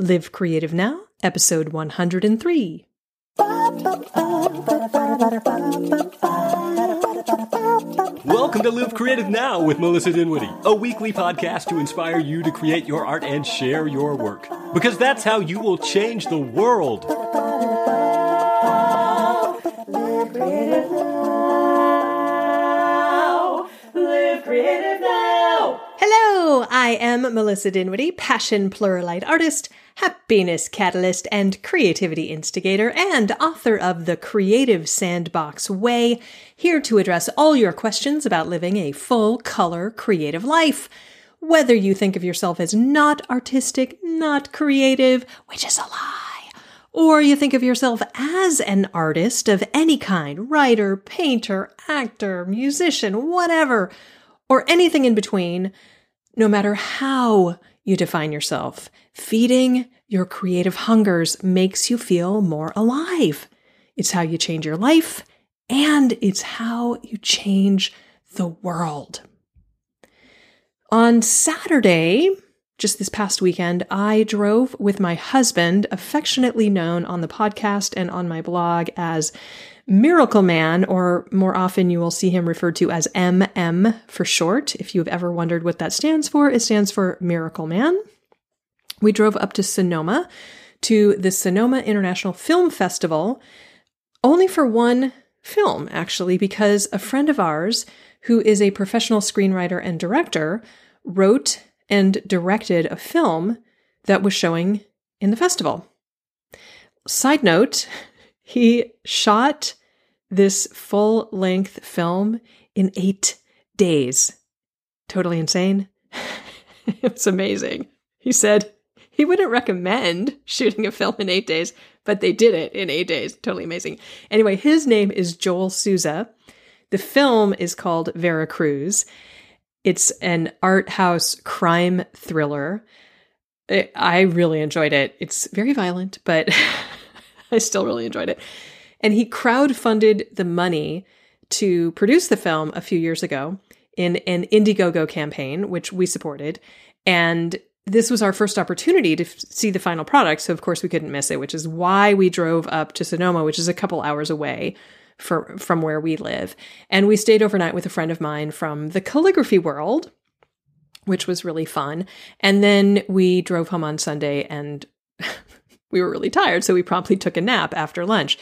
Live Creative Now, episode 103. Welcome to Live Creative Now with Melissa Dinwiddie, a weekly podcast to inspire you to create your art and share your work. Because that's how you will change the world. Live creative now. Live creative now. Hello, I am Melissa Dinwiddie, passion pluralist artist, happiness catalyst, and creativity instigator, and author of The Creative Sandbox Way, here to address all your questions about living a full color creative life. Whether you think of yourself as not artistic, not creative, which is a lie, or you think of yourself as an artist of any kind writer, painter, actor, musician, whatever, or anything in between no matter how you define yourself, feeding your creative hungers makes you feel more alive. It's how you change your life and it's how you change the world. On Saturday, just this past weekend, I drove with my husband, affectionately known on the podcast and on my blog as Miracle Man, or more often you will see him referred to as MM for short. If you've ever wondered what that stands for, it stands for Miracle Man. We drove up to Sonoma to the Sonoma International Film Festival only for one film, actually, because a friend of ours, who is a professional screenwriter and director, wrote and directed a film that was showing in the festival. Side note, he shot this full length film in eight days. Totally insane. it was amazing. He said he wouldn't recommend shooting a film in eight days, but they did it in eight days. Totally amazing. Anyway, his name is Joel Souza. The film is called Veracruz. It's an art house crime thriller. I really enjoyed it. It's very violent, but I still really enjoyed it. And he crowdfunded the money to produce the film a few years ago in an Indiegogo campaign, which we supported. And this was our first opportunity to f- see the final product. So, of course, we couldn't miss it, which is why we drove up to Sonoma, which is a couple hours away for, from where we live. And we stayed overnight with a friend of mine from the calligraphy world, which was really fun. And then we drove home on Sunday and we were really tired. So we promptly took a nap after lunch.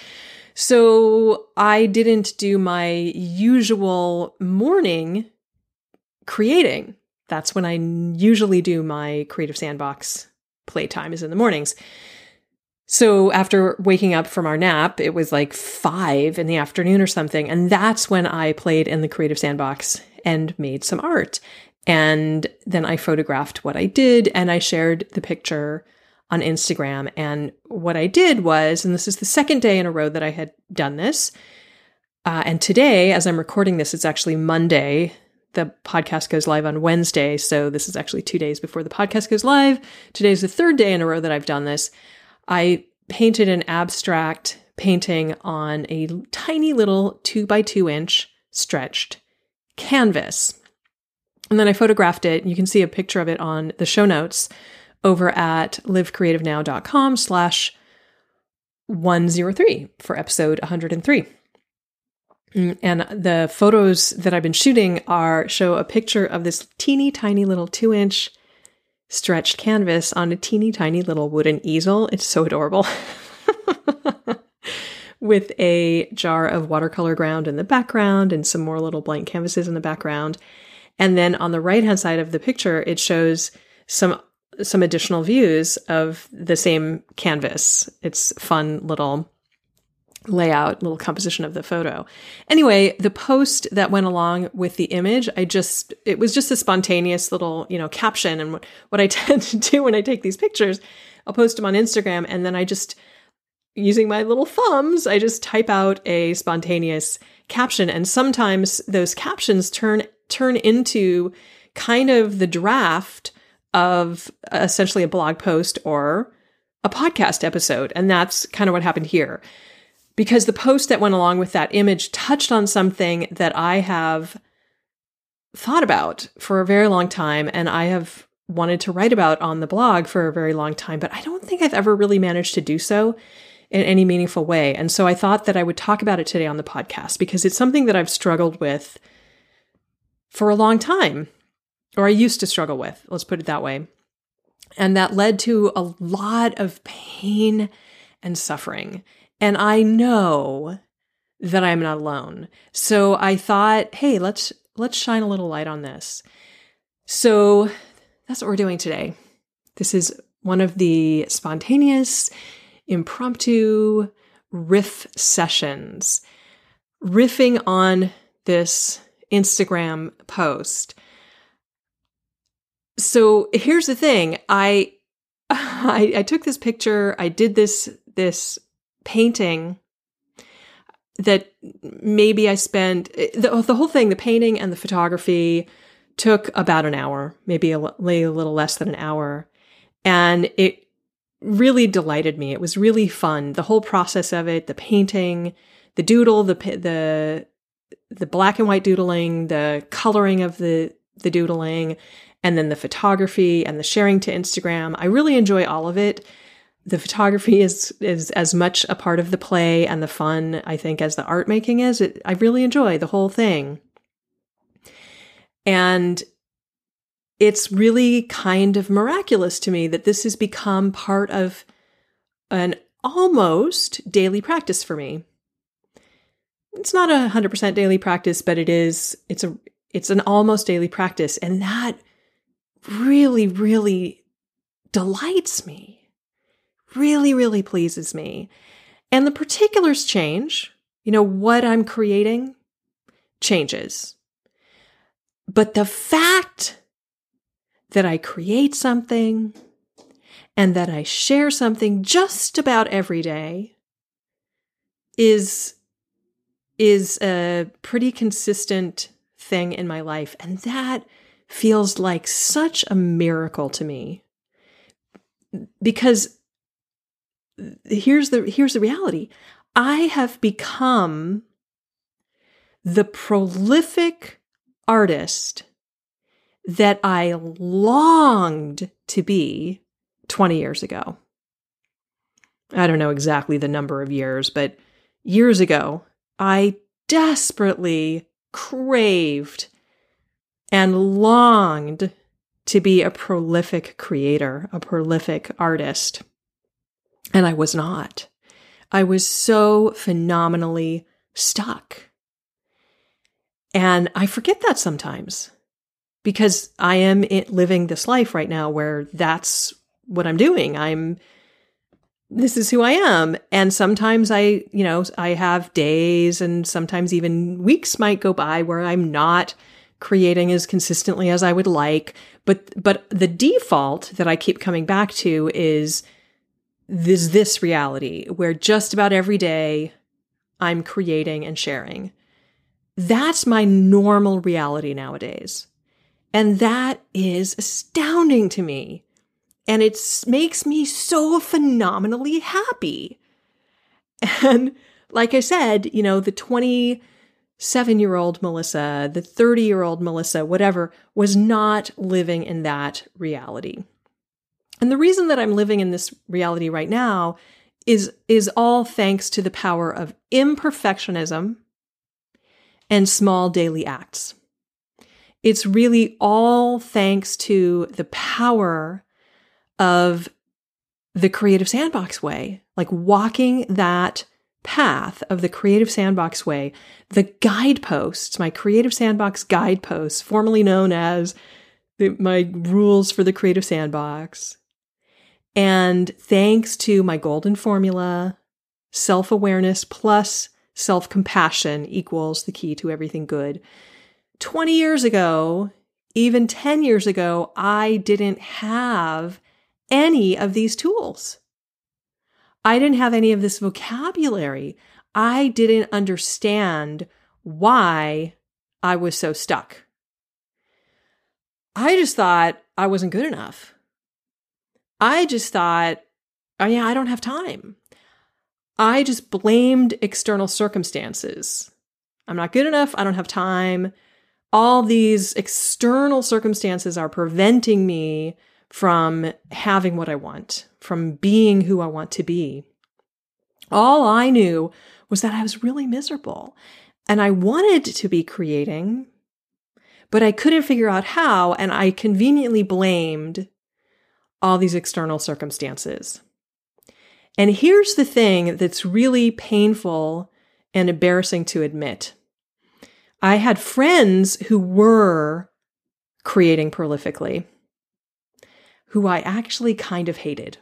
So I didn't do my usual morning creating. That's when I usually do my creative sandbox playtime is in the mornings. So after waking up from our nap, it was like five in the afternoon or something. And that's when I played in the creative sandbox and made some art. And then I photographed what I did and I shared the picture on Instagram. And what I did was, and this is the second day in a row that I had done this. Uh, and today, as I'm recording this, it's actually Monday. The podcast goes live on Wednesday. So this is actually two days before the podcast goes live. Today's the third day in a row that I've done this. I painted an abstract painting on a tiny little two by two inch stretched canvas. And then I photographed it. You can see a picture of it on the show notes over at livecreativenow.com slash 103 for episode 103. Mm, and the photos that I've been shooting are show a picture of this teeny tiny little two inch stretched canvas on a teeny tiny little wooden easel. It's so adorable. With a jar of watercolor ground in the background and some more little blank canvases in the background. And then on the right hand side of the picture, it shows some some additional views of the same canvas. It's fun little layout, little composition of the photo. Anyway, the post that went along with the image, I just, it was just a spontaneous little, you know, caption. And what, what I tend to do when I take these pictures, I'll post them on Instagram and then I just, using my little thumbs, I just type out a spontaneous caption. And sometimes those captions turn, turn into kind of the draft of essentially a blog post or a podcast episode. And that's kind of what happened here. Because the post that went along with that image touched on something that I have thought about for a very long time. And I have wanted to write about on the blog for a very long time, but I don't think I've ever really managed to do so in any meaningful way. And so I thought that I would talk about it today on the podcast because it's something that I've struggled with for a long time, or I used to struggle with, let's put it that way. And that led to a lot of pain and suffering. And I know that I'm not alone. So I thought, hey, let's let's shine a little light on this. So that's what we're doing today. This is one of the spontaneous, impromptu riff sessions, riffing on this Instagram post. So here's the thing. I, I I took this picture, I did this this painting that maybe I spent the, the whole thing, the painting and the photography took about an hour, maybe a, a little less than an hour. And it really delighted me. It was really fun. The whole process of it, the painting, the doodle, the, the, the black and white doodling, the coloring of the, the doodling, and then the photography and the sharing to Instagram. I really enjoy all of it the photography is is as much a part of the play and the fun I think as the art making is. It, I really enjoy the whole thing. And it's really kind of miraculous to me that this has become part of an almost daily practice for me. It's not a 100% daily practice, but it is it's a it's an almost daily practice and that really really delights me really, really pleases me. And the particulars change. You know, what I'm creating changes. But the fact that I create something and that I share something just about every day is is a pretty consistent thing in my life and that feels like such a miracle to me because here's the here's the reality. I have become the prolific artist that I longed to be 20 years ago. I don't know exactly the number of years, but years ago, I desperately craved and longed to be a prolific creator, a prolific artist. And I was not. I was so phenomenally stuck. And I forget that sometimes because I am living this life right now where that's what I'm doing. I'm, this is who I am. And sometimes I, you know, I have days and sometimes even weeks might go by where I'm not creating as consistently as I would like. But, but the default that I keep coming back to is, this this reality where just about every day I'm creating and sharing. That's my normal reality nowadays. And that is astounding to me. And it makes me so phenomenally happy. And like I said, you know, the 27 year old Melissa, the 30 year old Melissa, whatever, was not living in that reality. And the reason that I'm living in this reality right now is, is all thanks to the power of imperfectionism and small daily acts. It's really all thanks to the power of the creative sandbox way, like walking that path of the creative sandbox way, the guideposts, my creative sandbox guideposts, formerly known as the, my rules for the creative sandbox, and thanks to my golden formula, self awareness plus self compassion equals the key to everything good. 20 years ago, even 10 years ago, I didn't have any of these tools. I didn't have any of this vocabulary. I didn't understand why I was so stuck. I just thought I wasn't good enough. I just thought, oh, yeah, I don't have time. I just blamed external circumstances. I'm not good enough. I don't have time. All these external circumstances are preventing me from having what I want, from being who I want to be. All I knew was that I was really miserable and I wanted to be creating, but I couldn't figure out how. And I conveniently blamed all these external circumstances. And here's the thing that's really painful and embarrassing to admit. I had friends who were creating prolifically, who I actually kind of hated.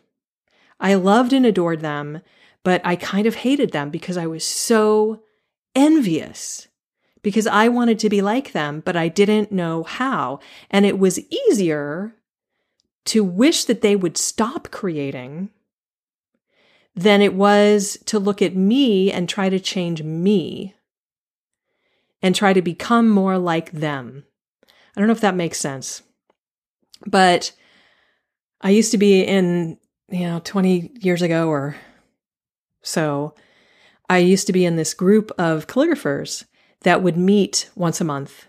I loved and adored them, but I kind of hated them because I was so envious because I wanted to be like them, but I didn't know how. And it was easier to wish that they would stop creating than it was to look at me and try to change me and try to become more like them. I don't know if that makes sense. But I used to be in, you know, 20 years ago or so, I used to be in this group of calligraphers that would meet once a month.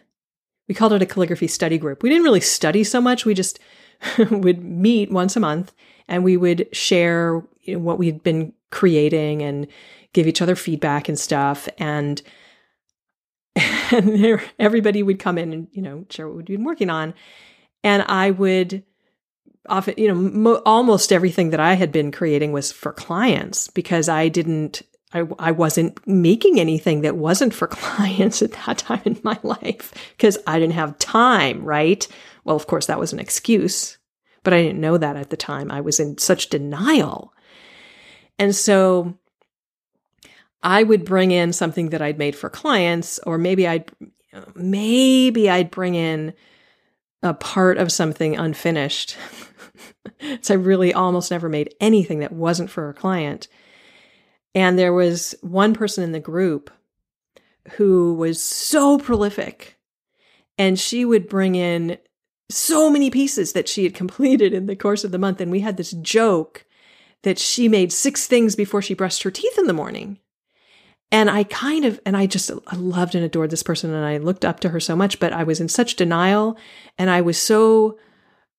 We called it a calligraphy study group. We didn't really study so much. We just would meet once a month and we would share you know, what we'd been creating and give each other feedback and stuff. And, and there, everybody would come in and, you know, share what we'd been working on. And I would often, you know, mo- almost everything that I had been creating was for clients because I didn't I, I wasn't making anything that wasn't for clients at that time in my life because I didn't have time, right? Well, of course, that was an excuse, but I didn't know that at the time. I was in such denial. And so I would bring in something that I'd made for clients, or maybe I'd, maybe I'd bring in a part of something unfinished. so I really almost never made anything that wasn't for a client. And there was one person in the group who was so prolific and she would bring in so many pieces that she had completed in the course of the month. And we had this joke that she made six things before she brushed her teeth in the morning. And I kind of, and I just I loved and adored this person and I looked up to her so much, but I was in such denial and I was so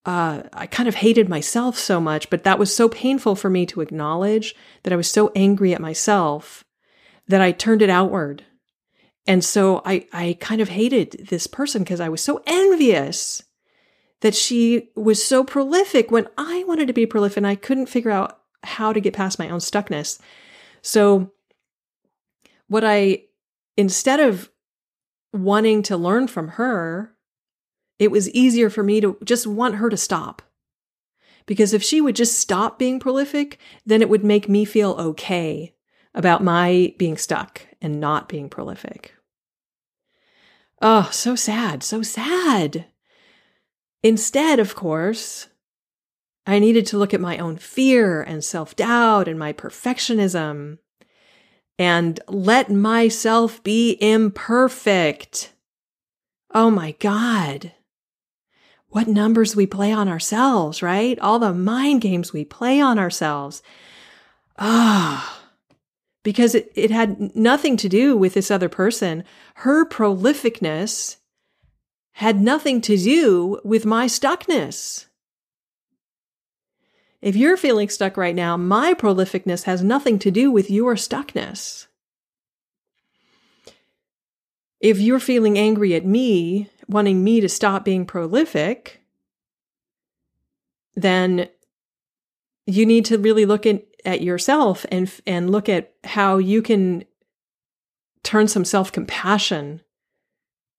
uh, I kind of hated myself so much, but that was so painful for me to acknowledge that I was so angry at myself that I turned it outward. And so I, I kind of hated this person because I was so envious that she was so prolific when I wanted to be prolific and I couldn't figure out how to get past my own stuckness. So, what I, instead of wanting to learn from her, it was easier for me to just want her to stop. Because if she would just stop being prolific, then it would make me feel okay about my being stuck and not being prolific. Oh, so sad, so sad. Instead, of course, I needed to look at my own fear and self doubt and my perfectionism and let myself be imperfect. Oh my God what numbers we play on ourselves, right? All the mind games we play on ourselves. Ah, because it, it had nothing to do with this other person. Her prolificness had nothing to do with my stuckness. If you're feeling stuck right now, my prolificness has nothing to do with your stuckness. If you're feeling angry at me wanting me to stop being prolific, then you need to really look at, at yourself and and look at how you can turn some self-compassion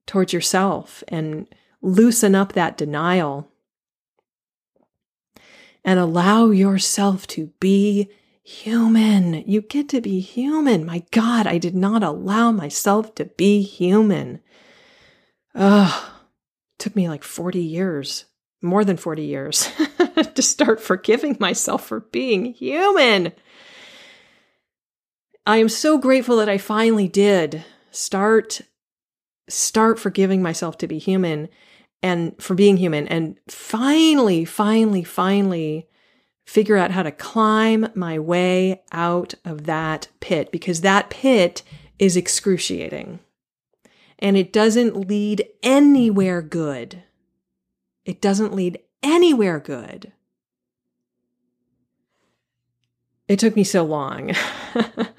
towards yourself and loosen up that denial and allow yourself to be human. You get to be human. My God, I did not allow myself to be human. Ugh, took me like 40 years, more than 40 years, to start forgiving myself for being human. I am so grateful that I finally did start start forgiving myself to be human and for being human and finally finally finally figure out how to climb my way out of that pit because that pit is excruciating and it doesn't lead anywhere good. It doesn't lead anywhere good. It took me so long,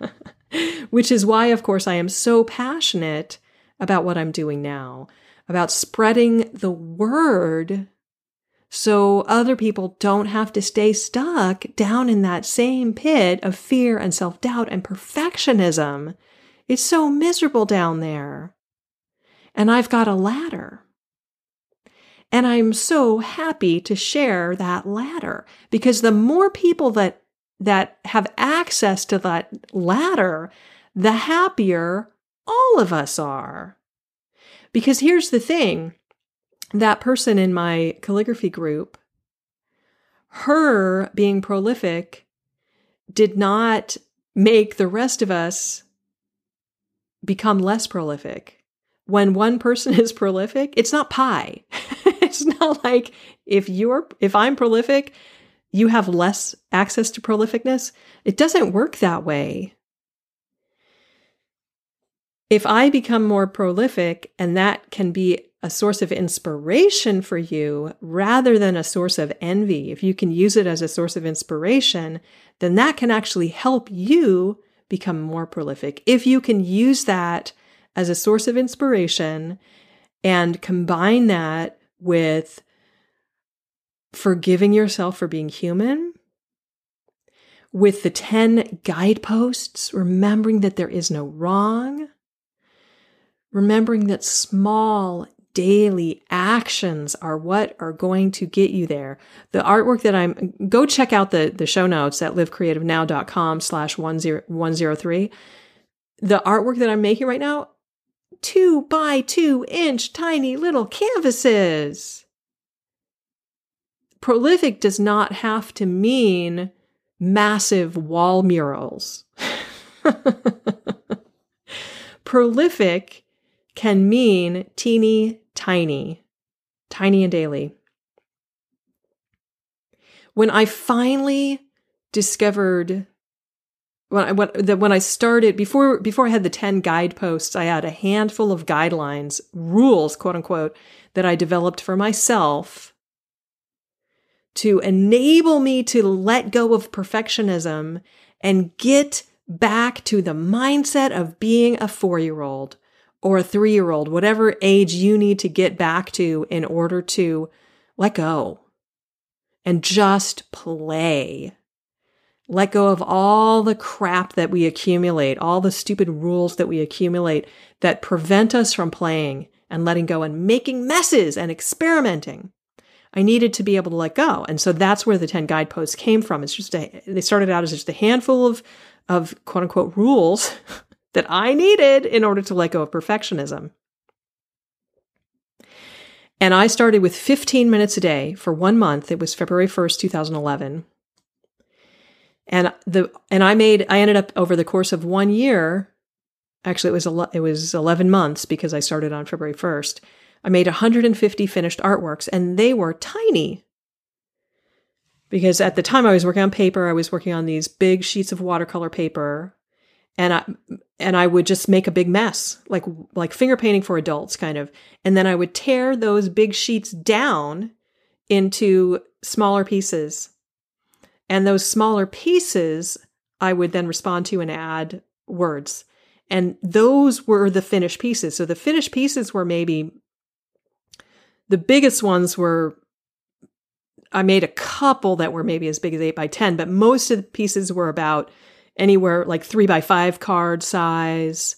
which is why, of course, I am so passionate about what I'm doing now, about spreading the word so other people don't have to stay stuck down in that same pit of fear and self doubt and perfectionism. It's so miserable down there. And I've got a ladder. And I'm so happy to share that ladder because the more people that, that have access to that ladder, the happier all of us are. Because here's the thing that person in my calligraphy group, her being prolific did not make the rest of us become less prolific. When one person is prolific, it's not pie. it's not like if you're if I'm prolific, you have less access to prolificness. It doesn't work that way. If I become more prolific and that can be a source of inspiration for you rather than a source of envy, if you can use it as a source of inspiration, then that can actually help you become more prolific. If you can use that as a source of inspiration and combine that with forgiving yourself for being human, with the 10 guideposts, remembering that there is no wrong, remembering that small daily actions are what are going to get you there. The artwork that I'm, go check out the, the show notes at livecreativenow.com slash 103. The artwork that I'm making right now, two by two inch tiny little canvases. Prolific does not have to mean massive wall murals. Prolific can mean teeny tiny, tiny and daily. When I finally discovered when I, when, I started before before I had the 10 guideposts, I had a handful of guidelines, rules, quote unquote, that I developed for myself to enable me to let go of perfectionism and get back to the mindset of being a four year old or a three year old, whatever age you need to get back to in order to let go and just play. Let go of all the crap that we accumulate, all the stupid rules that we accumulate that prevent us from playing and letting go and making messes and experimenting. I needed to be able to let go. And so that's where the 10 guideposts came from. It's just a, they started out as just a handful of, of quote unquote rules that I needed in order to let go of perfectionism. And I started with 15 minutes a day for one month. It was February 1st, 2011. And the and I made I ended up over the course of one year, actually it was a, it was 11 months because I started on February 1st. I made 150 finished artworks and they were tiny. Because at the time I was working on paper, I was working on these big sheets of watercolor paper and I and I would just make a big mess, like like finger painting for adults kind of. And then I would tear those big sheets down into smaller pieces. And those smaller pieces I would then respond to and add words. And those were the finished pieces. So the finished pieces were maybe the biggest ones were I made a couple that were maybe as big as 8 by 10, but most of the pieces were about anywhere like three by five card size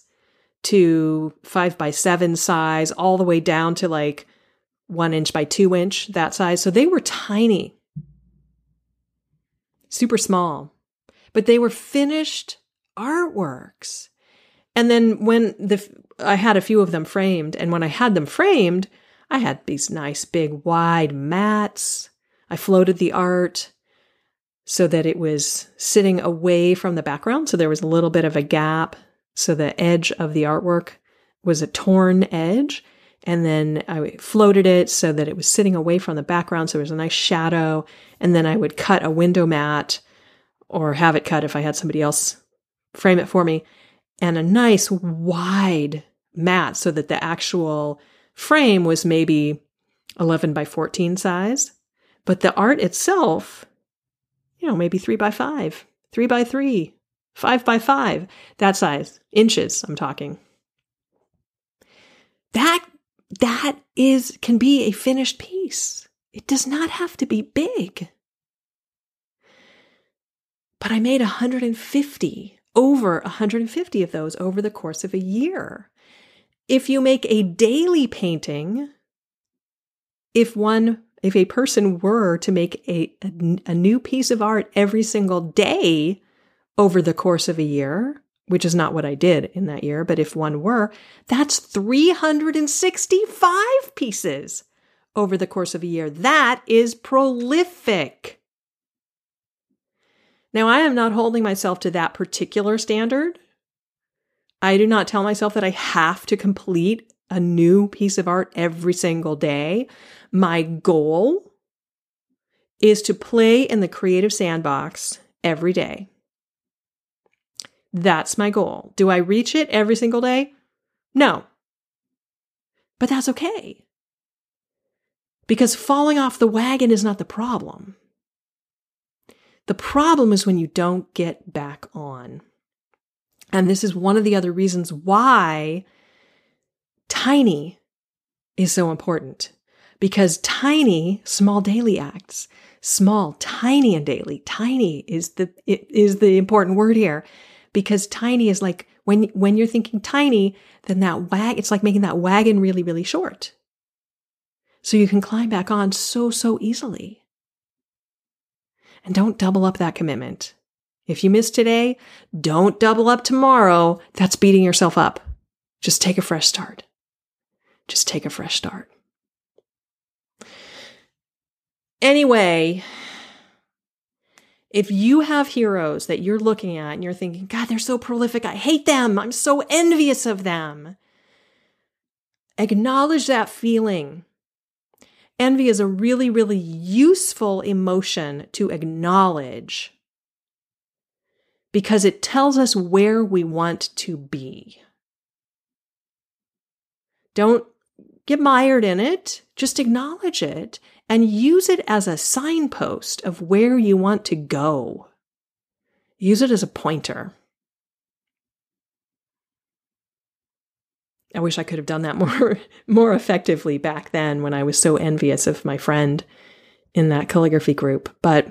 to five by seven size, all the way down to like one inch by two inch, that size. So they were tiny, super small, but they were finished artworks. And then when the, I had a few of them framed, and when I had them framed, I had these nice big wide mats. I floated the art so that it was sitting away from the background. So there was a little bit of a gap. So the edge of the artwork was a torn edge. And then I floated it so that it was sitting away from the background. So there was a nice shadow. And then I would cut a window mat or have it cut if I had somebody else frame it for me and a nice wide mat so that the actual frame was maybe 11 by 14 size But the art itself, you know, maybe three by five, three by three, five by five, that size, inches, I'm talking. That that is can be a finished piece. It does not have to be big. But I made 150, over 150 of those over the course of a year. If you make a daily painting, if one if a person were to make a, a, a, new piece of art every single day over the course of a year, which is not what I did in that year, but if one were, that's 365 pieces over the course of a year. That is prolific. Now, I am not holding myself to that particular standard. I do not tell myself that I have to complete a new piece of art every single day. My goal is to play in the creative sandbox every day. That's my goal. Do I reach it every single day? No. But that's okay. Because falling off the wagon is not the problem. The problem is when you don't get back on. And this is one of the other reasons why tiny is so important. Because tiny, small daily acts, small, tiny and daily, tiny is the is the important word here. Because tiny is like when when you're thinking tiny, then that wag it's like making that wagon really, really short. So you can climb back on so, so easily. And don't double up that commitment. If you miss today, don't double up tomorrow. That's beating yourself up. Just take a fresh start. Just take a fresh start. Anyway, if you have heroes that you're looking at and you're thinking, God, they're so prolific. I hate them. I'm so envious of them. Acknowledge that feeling Envy is a really, really useful emotion to acknowledge because it tells us where we want to be. Don't get mired in it, just acknowledge it and use it as a signpost of where you want to go. Use it as a pointer. I wish I could have done that more more effectively back then when I was so envious of my friend in that calligraphy group. But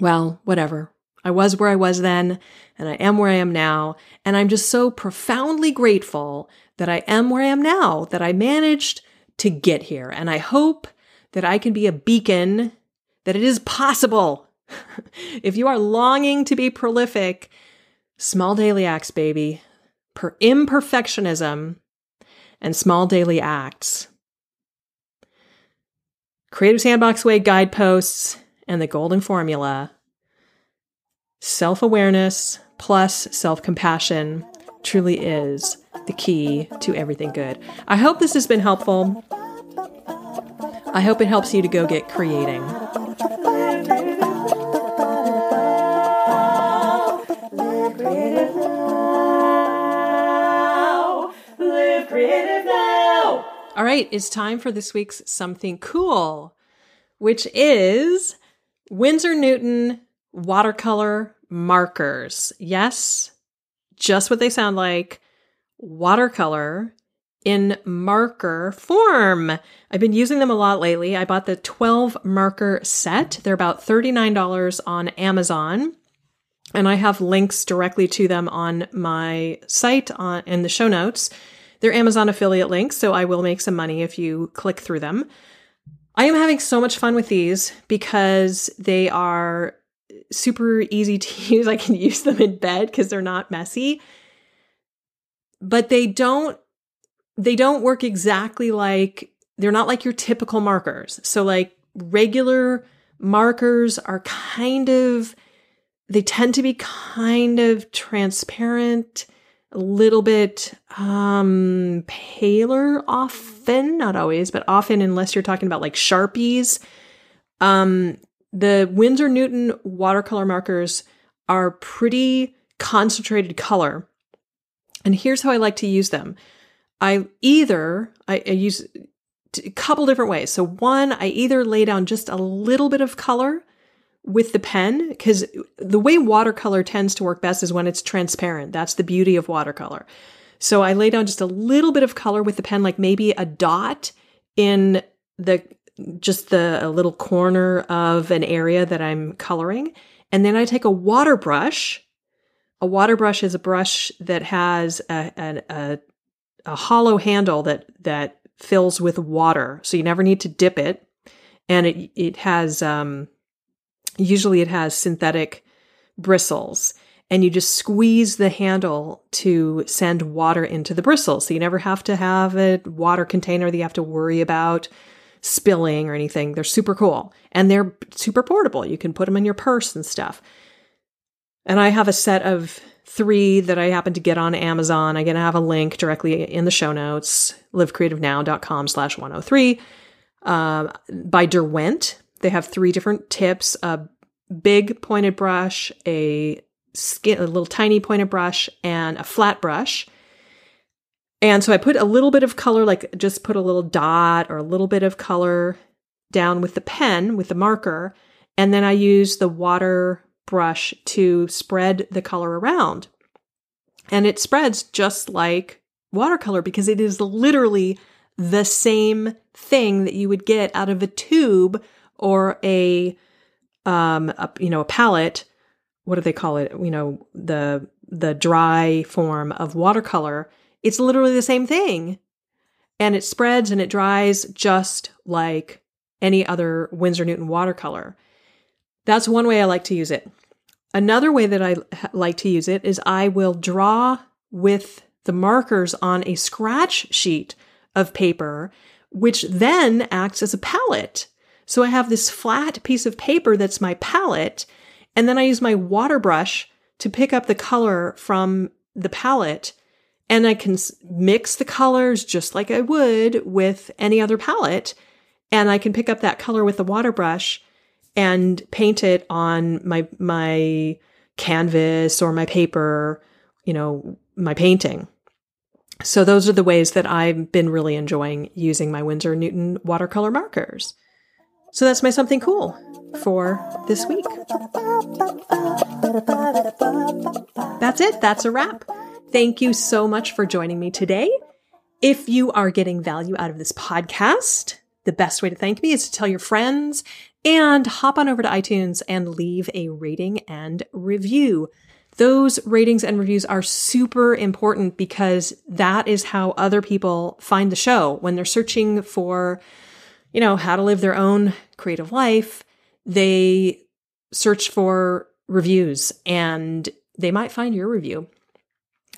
well, whatever. I was where I was then, and I am where I am now, and I'm just so profoundly grateful that I am where I am now, that I managed to get here. And I hope that I can be a beacon that it is possible. if you are longing to be prolific, small daily acts, baby per imperfectionism and small daily acts. Creative Sandbox Way guideposts and the golden formula self awareness plus self compassion truly is the key to everything good. I hope this has been helpful. I hope it helps you to go get creating. All right, it's time for this week's something cool, which is Winsor Newton watercolor markers. Yes, just what they sound like watercolor in marker form. I've been using them a lot lately. I bought the 12 marker set. They're about $39 on Amazon. And I have links directly to them on my site on in the show notes. They're Amazon affiliate links, so I will make some money if you click through them. I am having so much fun with these because they are super easy to use. I can use them in bed because they're not messy. But they don't they don't work exactly like they're not like your typical markers. So like regular markers are kind of they tend to be kind of transparent a little bit um paler often not always but often unless you're talking about like sharpies. Um the winsor newton watercolor markers are pretty concentrated color. And here's how i like to use them i either i, I use a couple different ways. So one, I either lay down just a little bit of color with the pen because the way watercolor tends to work best is when it's transparent. That's the beauty of watercolor. So I lay down just a little bit of color with the pen, like maybe a dot in the just the a little corner of an area that I'm coloring. And then I take a water brush. A water brush is a brush that has a, a, a, a hollow handle that that fills with water, so you never need to dip it. And it it has um, usually it has synthetic bristles, and you just squeeze the handle to send water into the bristles. So you never have to have a water container that you have to worry about spilling or anything. They're super cool and they're super portable. You can put them in your purse and stuff. And I have a set of three that I happen to get on Amazon. I'm going to have a link directly in the show notes, livecreativenow.com slash 103 uh, by Derwent. They have three different tips, a big pointed brush, a skin, a little tiny pointed brush and a flat brush. And so I put a little bit of color, like just put a little dot or a little bit of color down with the pen, with the marker. And then I use the water brush to spread the color around. And it spreads just like watercolor because it is literally the same thing that you would get out of a tube or a, um, a, you know, a palette. What do they call it? You know, the the dry form of watercolor it's literally the same thing. And it spreads and it dries just like any other Winsor Newton watercolor. That's one way I like to use it. Another way that I like to use it is I will draw with the markers on a scratch sheet of paper, which then acts as a palette. So I have this flat piece of paper that's my palette, and then I use my water brush to pick up the color from the palette and I can mix the colors just like I would with any other palette. And I can pick up that color with the water brush and paint it on my, my canvas or my paper, you know, my painting. So those are the ways that I've been really enjoying using my Winsor Newton watercolor markers. So that's my something cool for this week. That's it. That's a wrap. Thank you so much for joining me today. If you are getting value out of this podcast, the best way to thank me is to tell your friends and hop on over to iTunes and leave a rating and review. Those ratings and reviews are super important because that is how other people find the show when they're searching for, you know, how to live their own creative life. They search for reviews and they might find your review.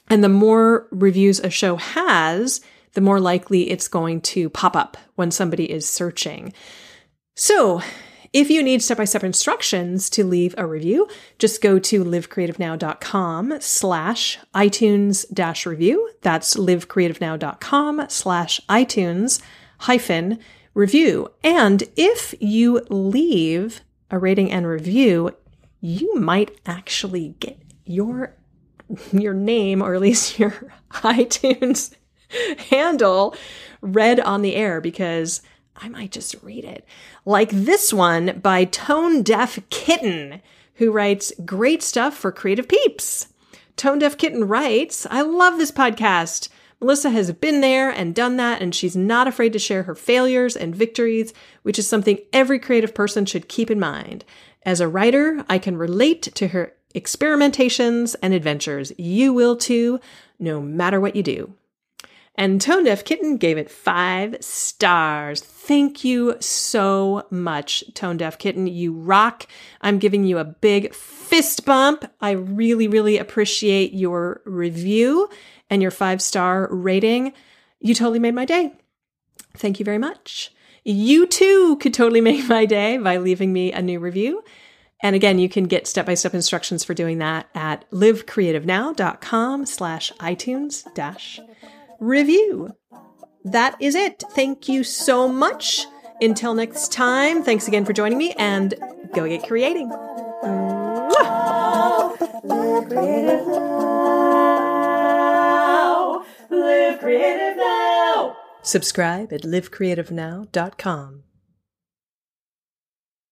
And the more reviews a show has, the more likely it's going to pop up when somebody is searching. So, if you need step-by-step instructions to leave a review, just go to livecreativenow.com slash iTunes dash review. That's livecreativenow.com slash iTunes hyphen review. And if you leave a rating and review, you might actually get your your name or at least your iTunes handle read on the air because I might just read it. Like this one by Tone Deaf Kitten, who writes great stuff for creative peeps. Tone Deaf Kitten writes, I love this podcast. Melissa has been there and done that, and she's not afraid to share her failures and victories, which is something every creative person should keep in mind. As a writer, I can relate to her experimentations and adventures. You will too, no matter what you do. And Tone Deaf Kitten gave it five stars. Thank you so much, Tone Deaf Kitten. You rock. I'm giving you a big fist bump. I really, really appreciate your review and your five star rating. You totally made my day. Thank you very much. You too could totally make my day by leaving me a new review. And again, you can get step-by-step instructions for doing that at livecreativenow.com slash iTunes dash review. That is it. Thank you so much. Until next time, thanks again for joining me and go get creating. Live creative now. Live creative now. Subscribe at livecreativenow.com.